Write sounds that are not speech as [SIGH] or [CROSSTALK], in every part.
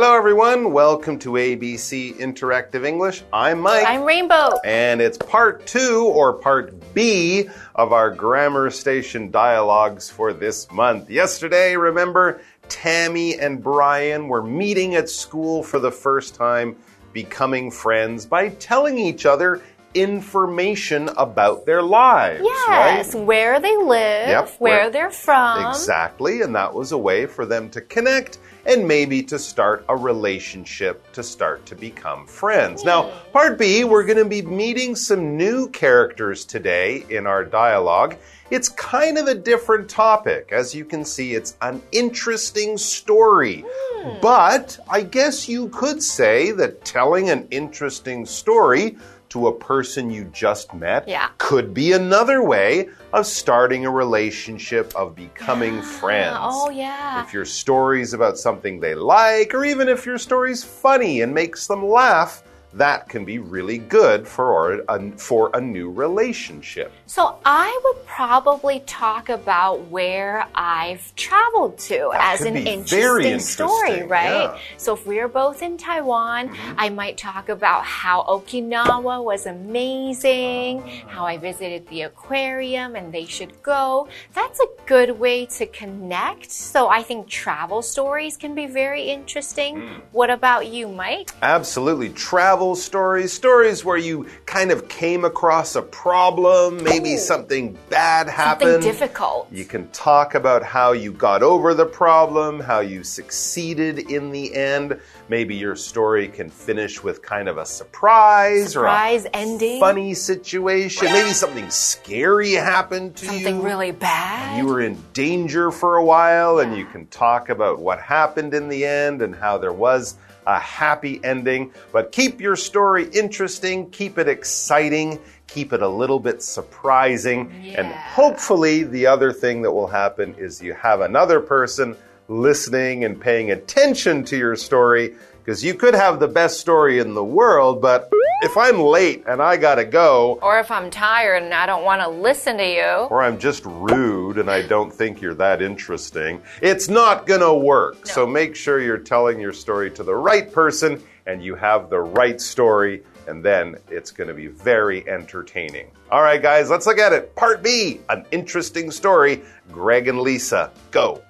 Hello, everyone. Welcome to ABC Interactive English. I'm Mike. I'm Rainbow. And it's part two or part B of our Grammar Station dialogues for this month. Yesterday, remember, Tammy and Brian were meeting at school for the first time, becoming friends by telling each other information about their lives. Yes, right? where they live, Yep, where, where- they're from. Exactly, and that was a way for them to connect and maybe to start a relationship, to start to become friends. Now, part B, we're going to be meeting some new characters today in our dialogue. It's kind of a different topic. As you can see, it's an interesting story. Hmm. But I guess you could say that telling an interesting story to a person you just met Yeah. could be another way of starting a relationship, of becoming friends. Oh, yeah. If your story's about something they like, or even if your story's funny and makes them laugh, that can be really good for a, for a new relationship. So I would probably talk about where I've traveled to That as an be interesting, story, right? yeah. So if we're both in Taiwan, I might talk about how Okinawa was amazing, how I visited the aquarium and they should go. That's a good way to connect. So I think travel stories can be very interesting. Mm. What about you, Mike? Absolutely. Travel stories, stories where you kind of came across a problem, maybe Ooh. something bad happened. Something difficult. You can talk about how you got over the problem, how you succeeded in the end. Maybe your story can finish with kind of a surprise, Surprise or a ending. funny situation. Maybe something scary happened to Something you. Something really bad. You were in danger for a while, and you can talk about what happened in the end and how there was a happy ending. But keep your story interesting, keep it exciting, keep it a little bit surprising. And hopefully, the other thing that will happen is you have another person listening and paying attention to your story. Because you could have the best story in the world, but if I'm late and I gotta go, Or if I'm tired and I don't want to listen to you. or I'm just rude and I don't think you're that interesting, it's not gonna work. So make sure you're telling your story to the right person and you have the right story, and then it's gonna be very entertaining. All right, guys, let's look at it. Part B an interesting story. Greg and Lisa, go.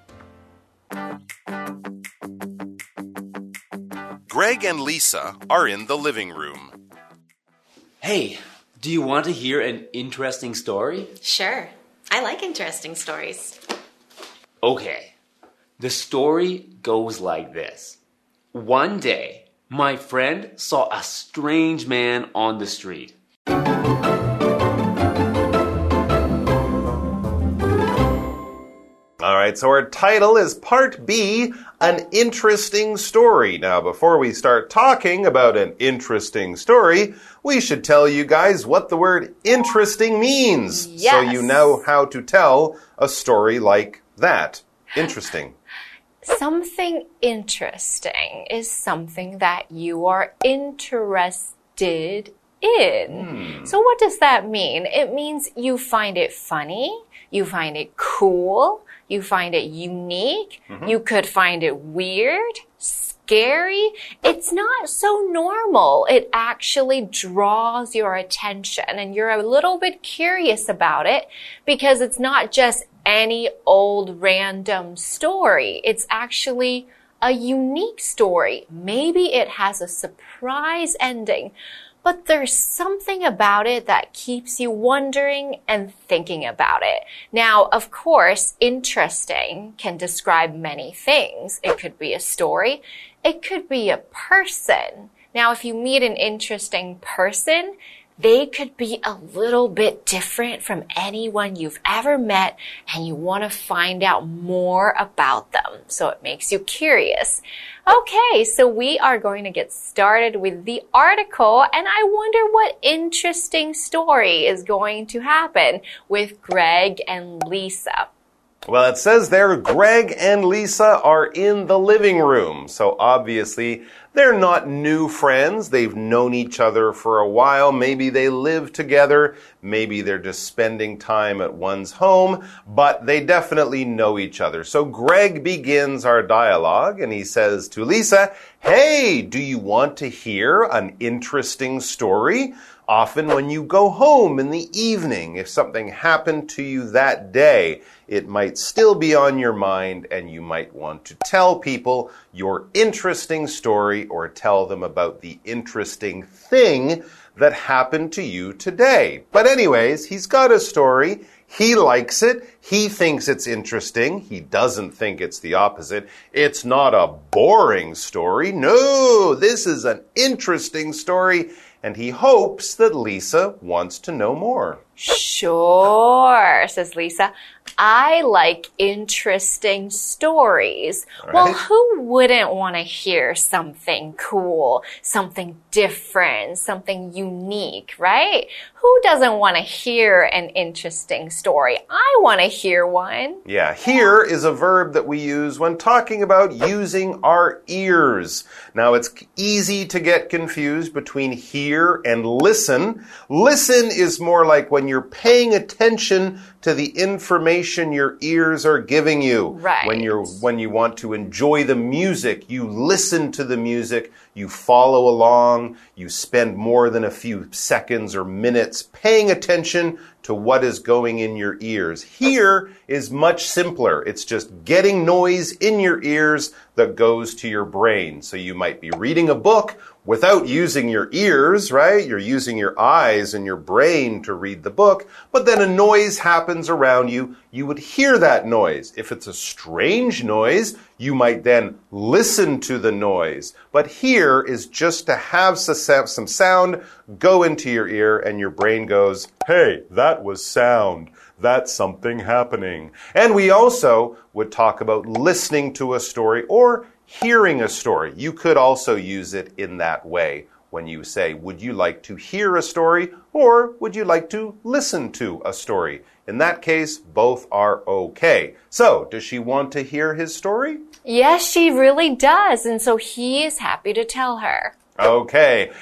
Greg and Lisa are in the living room. Hey, do you want to hear an interesting story? Sure. I like interesting stories. Okay. The story goes like this One day, my friend saw a strange man on the street. Right, so our title is Part B An Interesting Story. Now, before we start talking about an interesting story, we should tell you guys what the word interesting means. So you know how to tell a story like that. Interesting. Something interesting is something that you are interested in. Hmm. So, what does that mean? It means you find it funny, you find it cool, you find it unique, mm-hmm. you could find it weird, scary. It's not so normal. It actually draws your attention and you're a little bit curious about it because it's not just any old random story. It's actually a unique story. Maybe it has a surprise ending, but there's something about it that keeps you wondering and thinking about it. Now, of course, interesting can describe many things. It could be a story. It could be a person. Now, if you meet an interesting person, they could be a little bit different from anyone you've ever met and you want to find out more about them. So it makes you curious. Okay, so we are going to get started with the article and I wonder what interesting story is going to happen with Greg and Lisa. Well, it says there Greg and Lisa are in the living room. So obviously, they're not new friends. They've known each other for a while. Maybe they live together. Maybe they're just spending time at one's home, but they definitely know each other. So Greg begins our dialogue and he says to Lisa, Hey, do you want to hear an interesting story? Often, when you go home in the evening, if something happened to you that day, it might still be on your mind and you might want to tell people your interesting story or tell them about the interesting thing that happened to you today. But, anyways, he's got a story. He likes it. He thinks it's interesting. He doesn't think it's the opposite. It's not a boring story. No, this is an interesting story and he hopes that Lisa wants to know more. Sure, says Lisa. I like interesting stories. Right. Well, who wouldn't want to hear something cool, something different, something unique, right? Who doesn't want to hear an interesting story? I want to hear one. Yeah, hear is a verb that we use when talking about using our ears. Now, it's easy to get confused between hear and listen. Listen is more like when you're paying attention to the information your ears are giving you. Right. When you're when you want to enjoy the music, you listen to the music, you follow along, you spend more than a few seconds or minutes paying attention to what is going in your ears. Here is much simpler. It's just getting noise in your ears that goes to your brain. So you might be reading a book without using your ears, right? You're using your eyes and your brain to read the book, but then a noise happens around you. You would hear that noise. If it's a strange noise, you might then listen to the noise. But hear is just to have some sound go into your ear and your brain goes, hey, that was sound. That's something happening. And we also would talk about listening to a story or hearing a story. You could also use it in that way when you say, Would you like to hear a story or would you like to listen to a story? In that case, both are okay. So, does she want to hear his story? Yes, she really does. And so he is happy to tell her. Okay.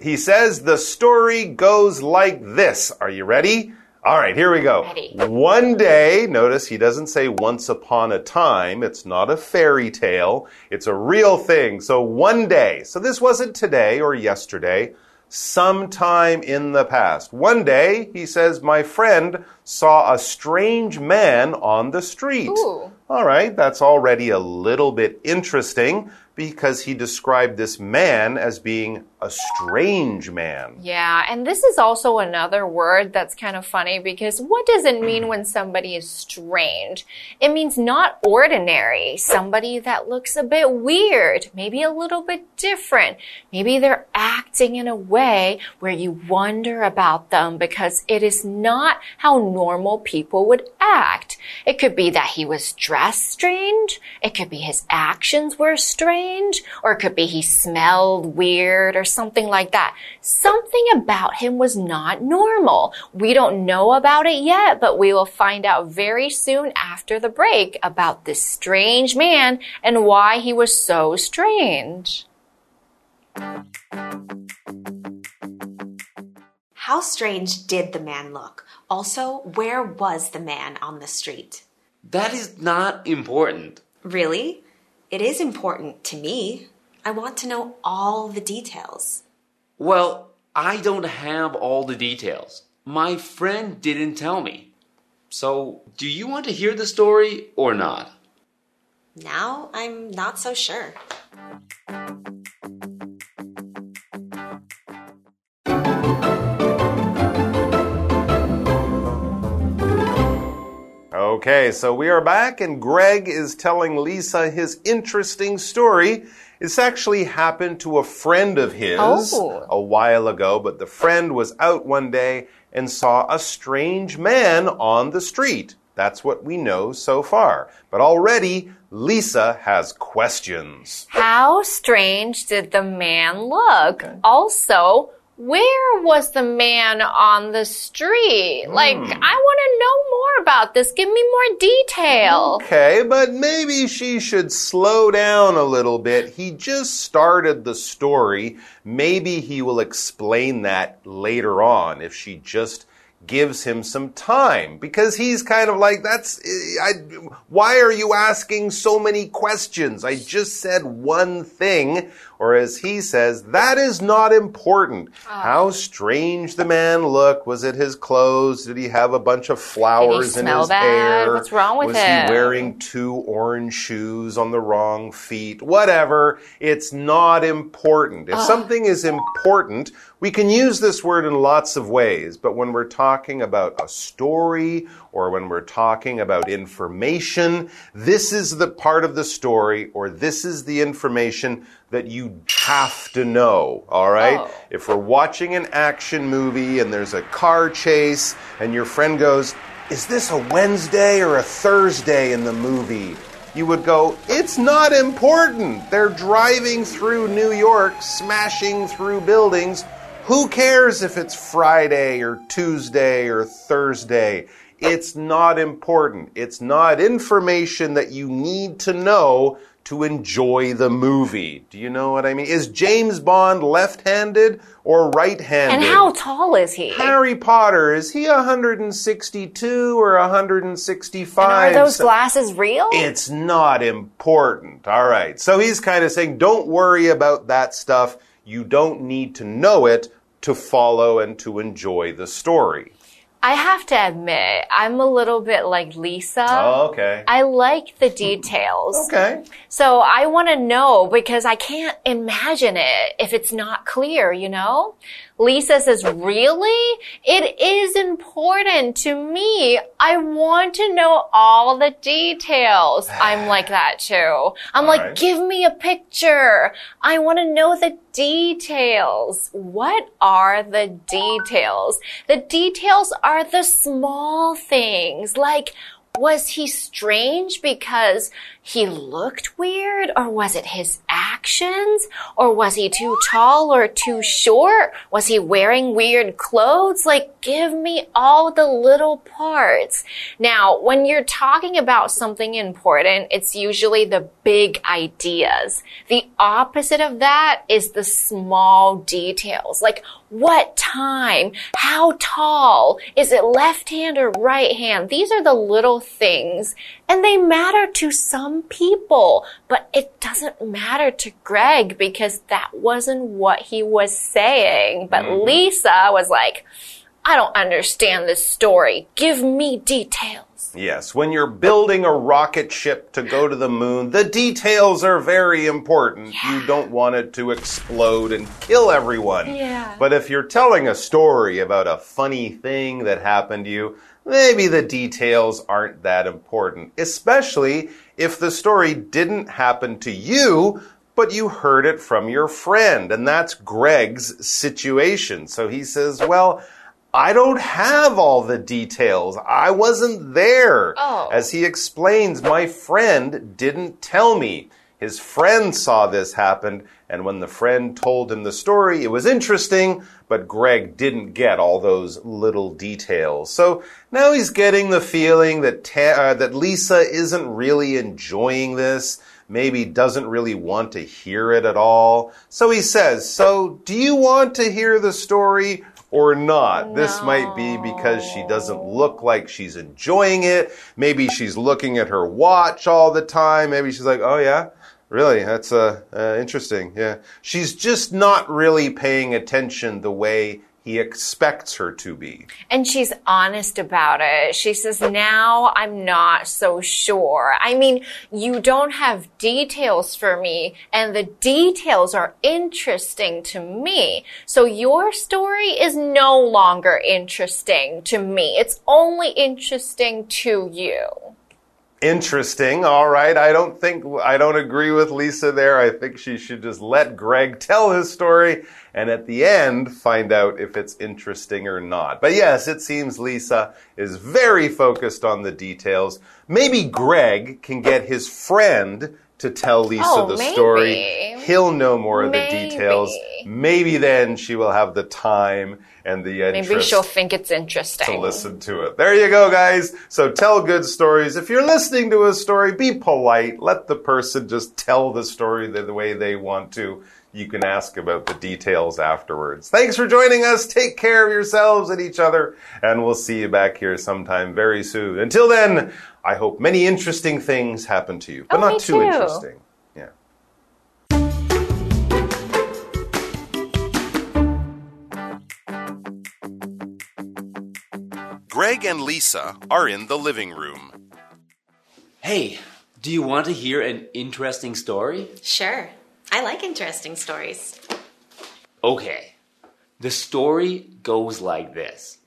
He says the story goes like this. Are you ready? All right, here we go. Ready. One day, notice he doesn't say once upon a time. It's not a fairy tale. It's a real thing. So one day. So this wasn't today or yesterday. Sometime in the past. One day, he says, my friend saw a strange man on the street. Ooh. All right, that's already a little bit interesting because he described this man as being a strange man. Yeah, and this is also another word that's kind of funny because what does it mean when somebody is strange? It means not ordinary, somebody that looks a bit weird, maybe a little bit different. Maybe they're acting in a way where you wonder about them because it is not how normal people would act. It could be that he was dressed strange, it could be his actions were strange, or it could be he smelled weird or something like that. Something about him was not normal. We don't know about it yet, but we will find out very soon after the break about this strange man and why he was so strange. How strange did the man look? Also, where was the man on the street? That is not important. Really? It is important to me. I want to know all the details. Well, I don't have all the details. My friend didn't tell me. So, do you want to hear the story or not? Now I'm not so sure. Okay, so we are back, and Greg is telling Lisa his interesting story. It's actually happened to a friend of his Oh. a while ago, but the friend was out one day and saw a strange man on the street. That's what we know so far. But already, Lisa has questions. How strange did the man look? Also, where was the man on the street? Like, hmm. I want to know more about this. Give me more detail. Okay, but maybe she should slow down a little bit. He just started the story. Maybe he will explain that later on if she just gives him some time because he's kind of like that's I, why are you asking so many questions i just said one thing or as he says that is not important. Oh. how strange the man looked. Was it his clothes? Did he have a bunch of flowers in his bad? hair? What's wrong with was him? he wearing two orange shoes on the wrong feet? Whatever. It's not important. If ah. something is important we can use this word in lots of ways, but when we're talking about a story or when we're talking about information, this is the part of the story or this is the information that you have to know, all right? Oh. If we're watching an action movie and there's a car chase and your friend goes, Is this a Wednesday or a Thursday in the movie? You would go, It's not important. They're driving through New York, smashing through buildings. Who cares if it's Friday or Tuesday or Thursday? It's not important. It's not information that you need to know to enjoy the movie. Do you know what I mean? Is James Bond left handed or right handed? And how tall is he? Harry Potter, is he 162 or 165? Are those glasses real? it's not important. All right. So he's kind of saying, don't worry about that stuff. You don't need to know it to follow and to enjoy the story. I have to admit, I'm a little bit like Lisa. Oh, okay. I like the details. Okay. So I want to know because I can't imagine it if it's not clear, you know? Lisa says, really? It is important to me. I want to know all the details. I'm [SIGHS] like that too. I'm like, right. give me a picture. I want to know the details. What are the details? The details are the small things like was he strange because he looked weird? Or was it his actions? Or was he too tall or too short? Was he wearing weird clothes? Like, give me all the little parts. Now, when you're talking about something important, it's usually the big ideas. The opposite of that is the small details. Like, what time? How tall? Is it left hand or right hand? These are the little things and they matter to some people, but it doesn't matter to Greg because that wasn't what he was saying. But mm-hmm. Lisa was like, I don't understand this story. Give me details. Yes, when you're building a rocket ship to go to the moon, the details are very important. You don't want it to explode and kill everyone. Yeah. But if you're telling a story about a funny thing that happened to you, maybe the details aren't that important, especially if the story didn't happen to you, but you heard it from your friend. And that's Greg's situation. So he says, well, I don't have all the details. I wasn't there. Oh. As he explains, my friend didn't tell me. His friend saw this happen, and when the friend told him the story, it was interesting, but Greg didn't get all those little details. So now he's getting the feeling that uh, that Lisa isn't really enjoying this. Maybe doesn't really want to hear it at all. So he says, "So, do you want to hear the story or not. This might be because she doesn't look like she's enjoying it. Maybe she's looking at her watch all the time. Maybe she's like, oh yeah, really? That's uh, uh, interesting. Yeah. She's just not really paying attention the way he expects her to be. And she's honest about it. She says, now I'm not so sure. I mean, you don't have details for me and the details are interesting to me. So your story is no longer interesting to me. It's only interesting to you. Interesting. All right. I don't think, I don't agree with Lisa there. I think she should just let Greg tell his story and at the end find out if it's interesting or not. But yes, it seems Lisa is very focused on the details. Maybe Greg can get his friend to tell Lisa Oh, the maybe. story. He'll know more of the details. Maybe then she will have the time and the interest Maybe she'll think it's interesting. to listen to it. There you go, guys. So tell good stories. If you're listening to a story, be polite. Let the person just tell the story the way they want to. You can ask about the details afterwards. Thanks for joining us. Take care of yourselves and each other, and we'll see you back here sometime very soon. Until then, I hope many interesting things happen to you, but Oh, not me too too. interesting. Yeah. Greg and Lisa are in the living room. Hey, do you want to hear an interesting story? Sure. I like interesting stories. Okay. The story goes like this.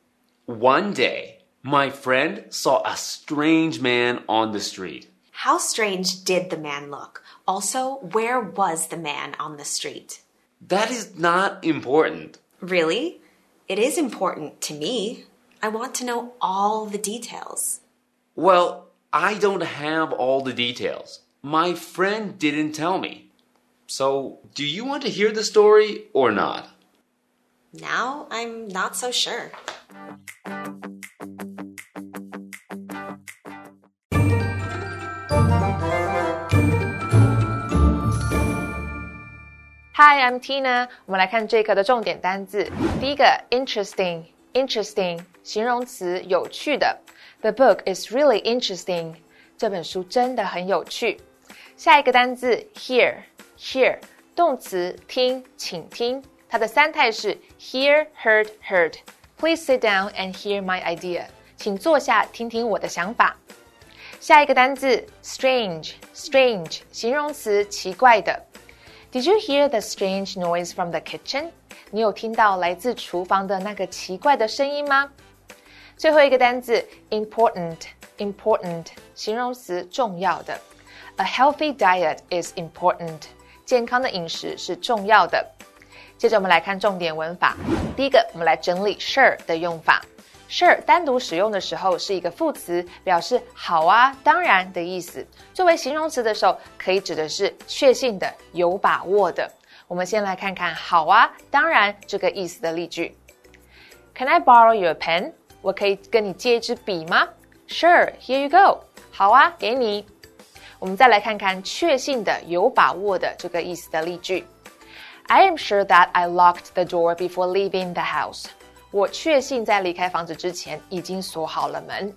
One day, my friend saw a strange man on the street. How strange did the man look? Also, where was the man on the street? That is not important. Really? It is important to me. I want to know all the details. Well, I don't have all the details. My friend didn't tell me. So, do you want to hear the story or not? Now I'm not so sure. Hi, I'm Tina。我们来看这一课的重点单字。第一个，interesting，interesting，形容词，有趣的。The book is really interesting。这本书真的很有趣。下一个单字，hear，hear，动词，听，请听。它的三态是 hear, heard, heard。Please sit down and hear my idea。请坐下，听听我的想法。下一个单字，strange，strange，形容词，奇怪的。Did you hear the strange noise from the kitchen？你有听到来自厨房的那个奇怪的声音吗？最后一个单词 important，important，形容词，重要的。A healthy diet is important。健康的饮食是重要的。接着我们来看重点文法。第一个，我们来整理 sure 的用法。Sure 单独使用的时候是一个副词，表示好啊、当然的意思。作为形容词的时候，可以指的是确信的、有把握的。我们先来看看“好啊、当然”这个意思的例句。Can I borrow your pen？我可以跟你借一支笔吗？Sure, here you go。好啊，给你。我们再来看看确信的、有把握的这个意思的例句。I am sure that I locked the door before leaving the house. 我确信在离开房子之前已经锁好了门。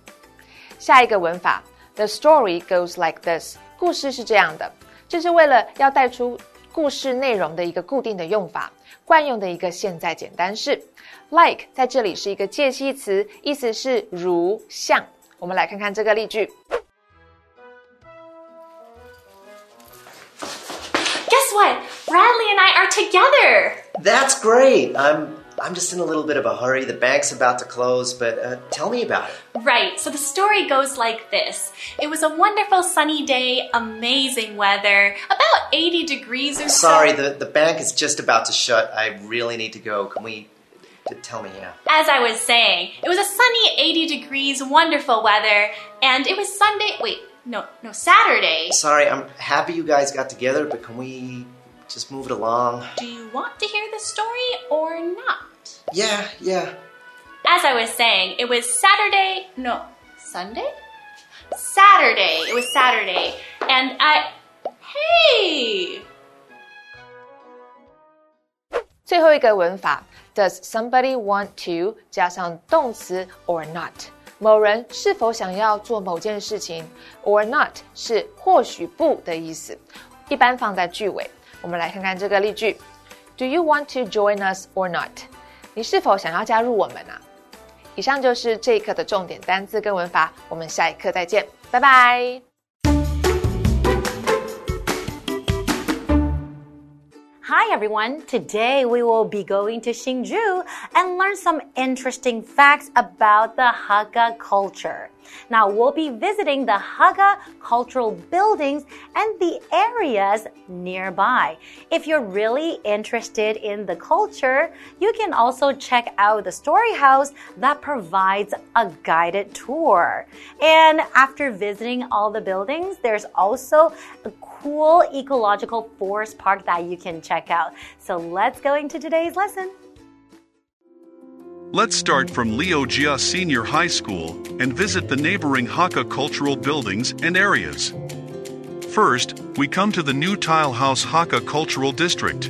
下一个文法，The story goes like this。故事是这样的，这是为了要带出故事内容的一个固定的用法，惯用的一个现在简单式。Like 在这里是一个介系词，意思是如、像。我们来看看这个例句。 Guess what? Bradley and I are together. That's great. I'm I'm just in a little bit of a hurry. The bank's about to close, but uh, tell me about it. Right, so the story goes like this It was a wonderful sunny day, amazing weather, about 80 degrees or so. Sorry, the, the bank is just about to shut. I really need to go. Can we tell me yeah? As I was saying, it was a sunny 80 degrees, wonderful weather, and it was Sunday. Wait, no, no, Saturday. Sorry, I'm happy you guys got together, but can we just move it along? Do you want to hear the story or not? Yeah, yeah. As I was saying, it was Saturday. No, Sunday? Saturday. It was Saturday. And I. Hey! 最后一个文法，Does somebody want to 加上动词 or not？某人是否想要做某件事情，or not 是或许不的意思，一般放在句尾。 我们来看看这个例句：Do you want to join us or not？你是否想要加入我们啊？以上就是这一课的重点单词跟文法，我们下一课再见，拜拜。 Hi everyone! Today we will be going to Hsinchu and learn some interesting facts about the Hakka culture. Now we'll be visiting the Hakka cultural buildings and the areas nearby. If you're really interested in the culture, you can also check out the story house that provides a guided tour. And after visiting all the buildings, there's also a cool ecological forest park that you can check out. So let's go into today's lesson. Let's start from Liujia Senior High School and visit the neighboring Hakka cultural buildings and areas. First, we come to the new Tile House Hakka Cultural District.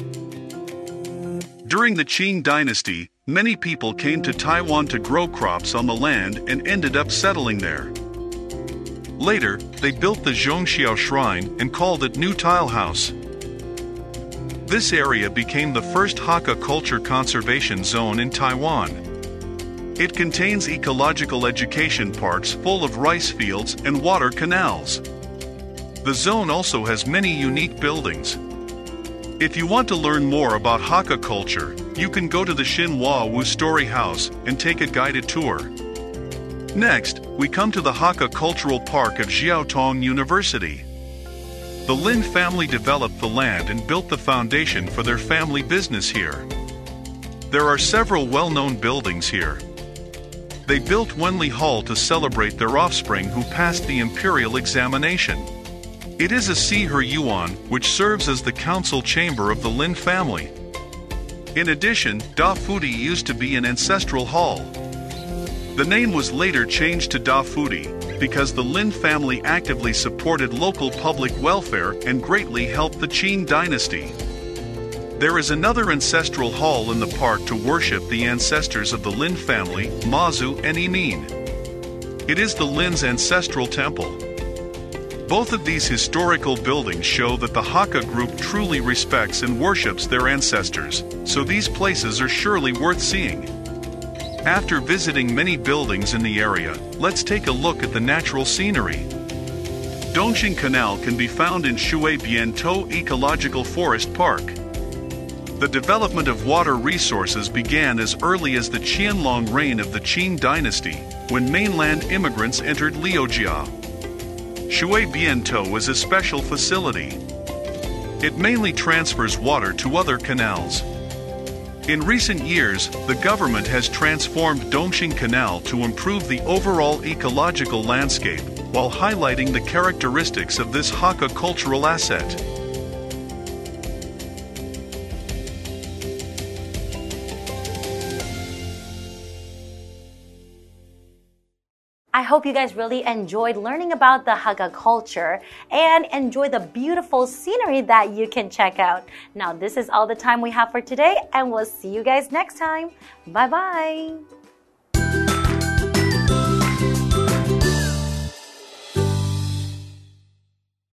During the Qing dynasty, many people came to Taiwan to grow crops on the land and ended up settling there. Later, they built the Zhongxiao Shrine and called it New Tile House. This area became the first Hakka culture conservation zone in Taiwan. It contains ecological education parks full of rice fields and water canals. The zone also has many unique buildings. If you want to learn more about Hakka culture, you can go to the Xinhua Wu Story House and take a guided tour. Next, we come to the Hakka Cultural Park of Xiaotong University. The Lin family developed the land and built the foundation for their family business here. There are several well known buildings here. They built Wenli Hall to celebrate their offspring who passed the imperial examination. It is a Si Her Yuan, which serves as the council chamber of the Lin family. In addition, Da Fudi used to be an ancestral hall. The name was later changed to Da Fudi because the Lin family actively supported local public welfare and greatly helped the Qing dynasty. There is another ancestral hall in the park to worship the ancestors of the Lin family, Mazu and Imin. It is the Lin's ancestral temple. Both of these historical buildings show that the Hakka group truly respects and worships their ancestors, so these places are surely worth seeing. After visiting many buildings in the area, let's take a look at the natural scenery. Dongxing Canal can be found in Shui Biantou Ecological Forest Park. The development of water resources began as early as the Qianlong reign of the Qing dynasty, when mainland immigrants entered Liujia. Shui Biantou is a special facility. It mainly transfers water to other canals. In recent years, the government has transformed Dongxing Canal to improve the overall ecological landscape while highlighting the characteristics of this Hakka cultural asset. Hope you guys really enjoyed learning about the Hakka culture and enjoy the beautiful scenery that you can check out. Now, this is all the time we have for today, and we'll see you guys next time. Bye bye.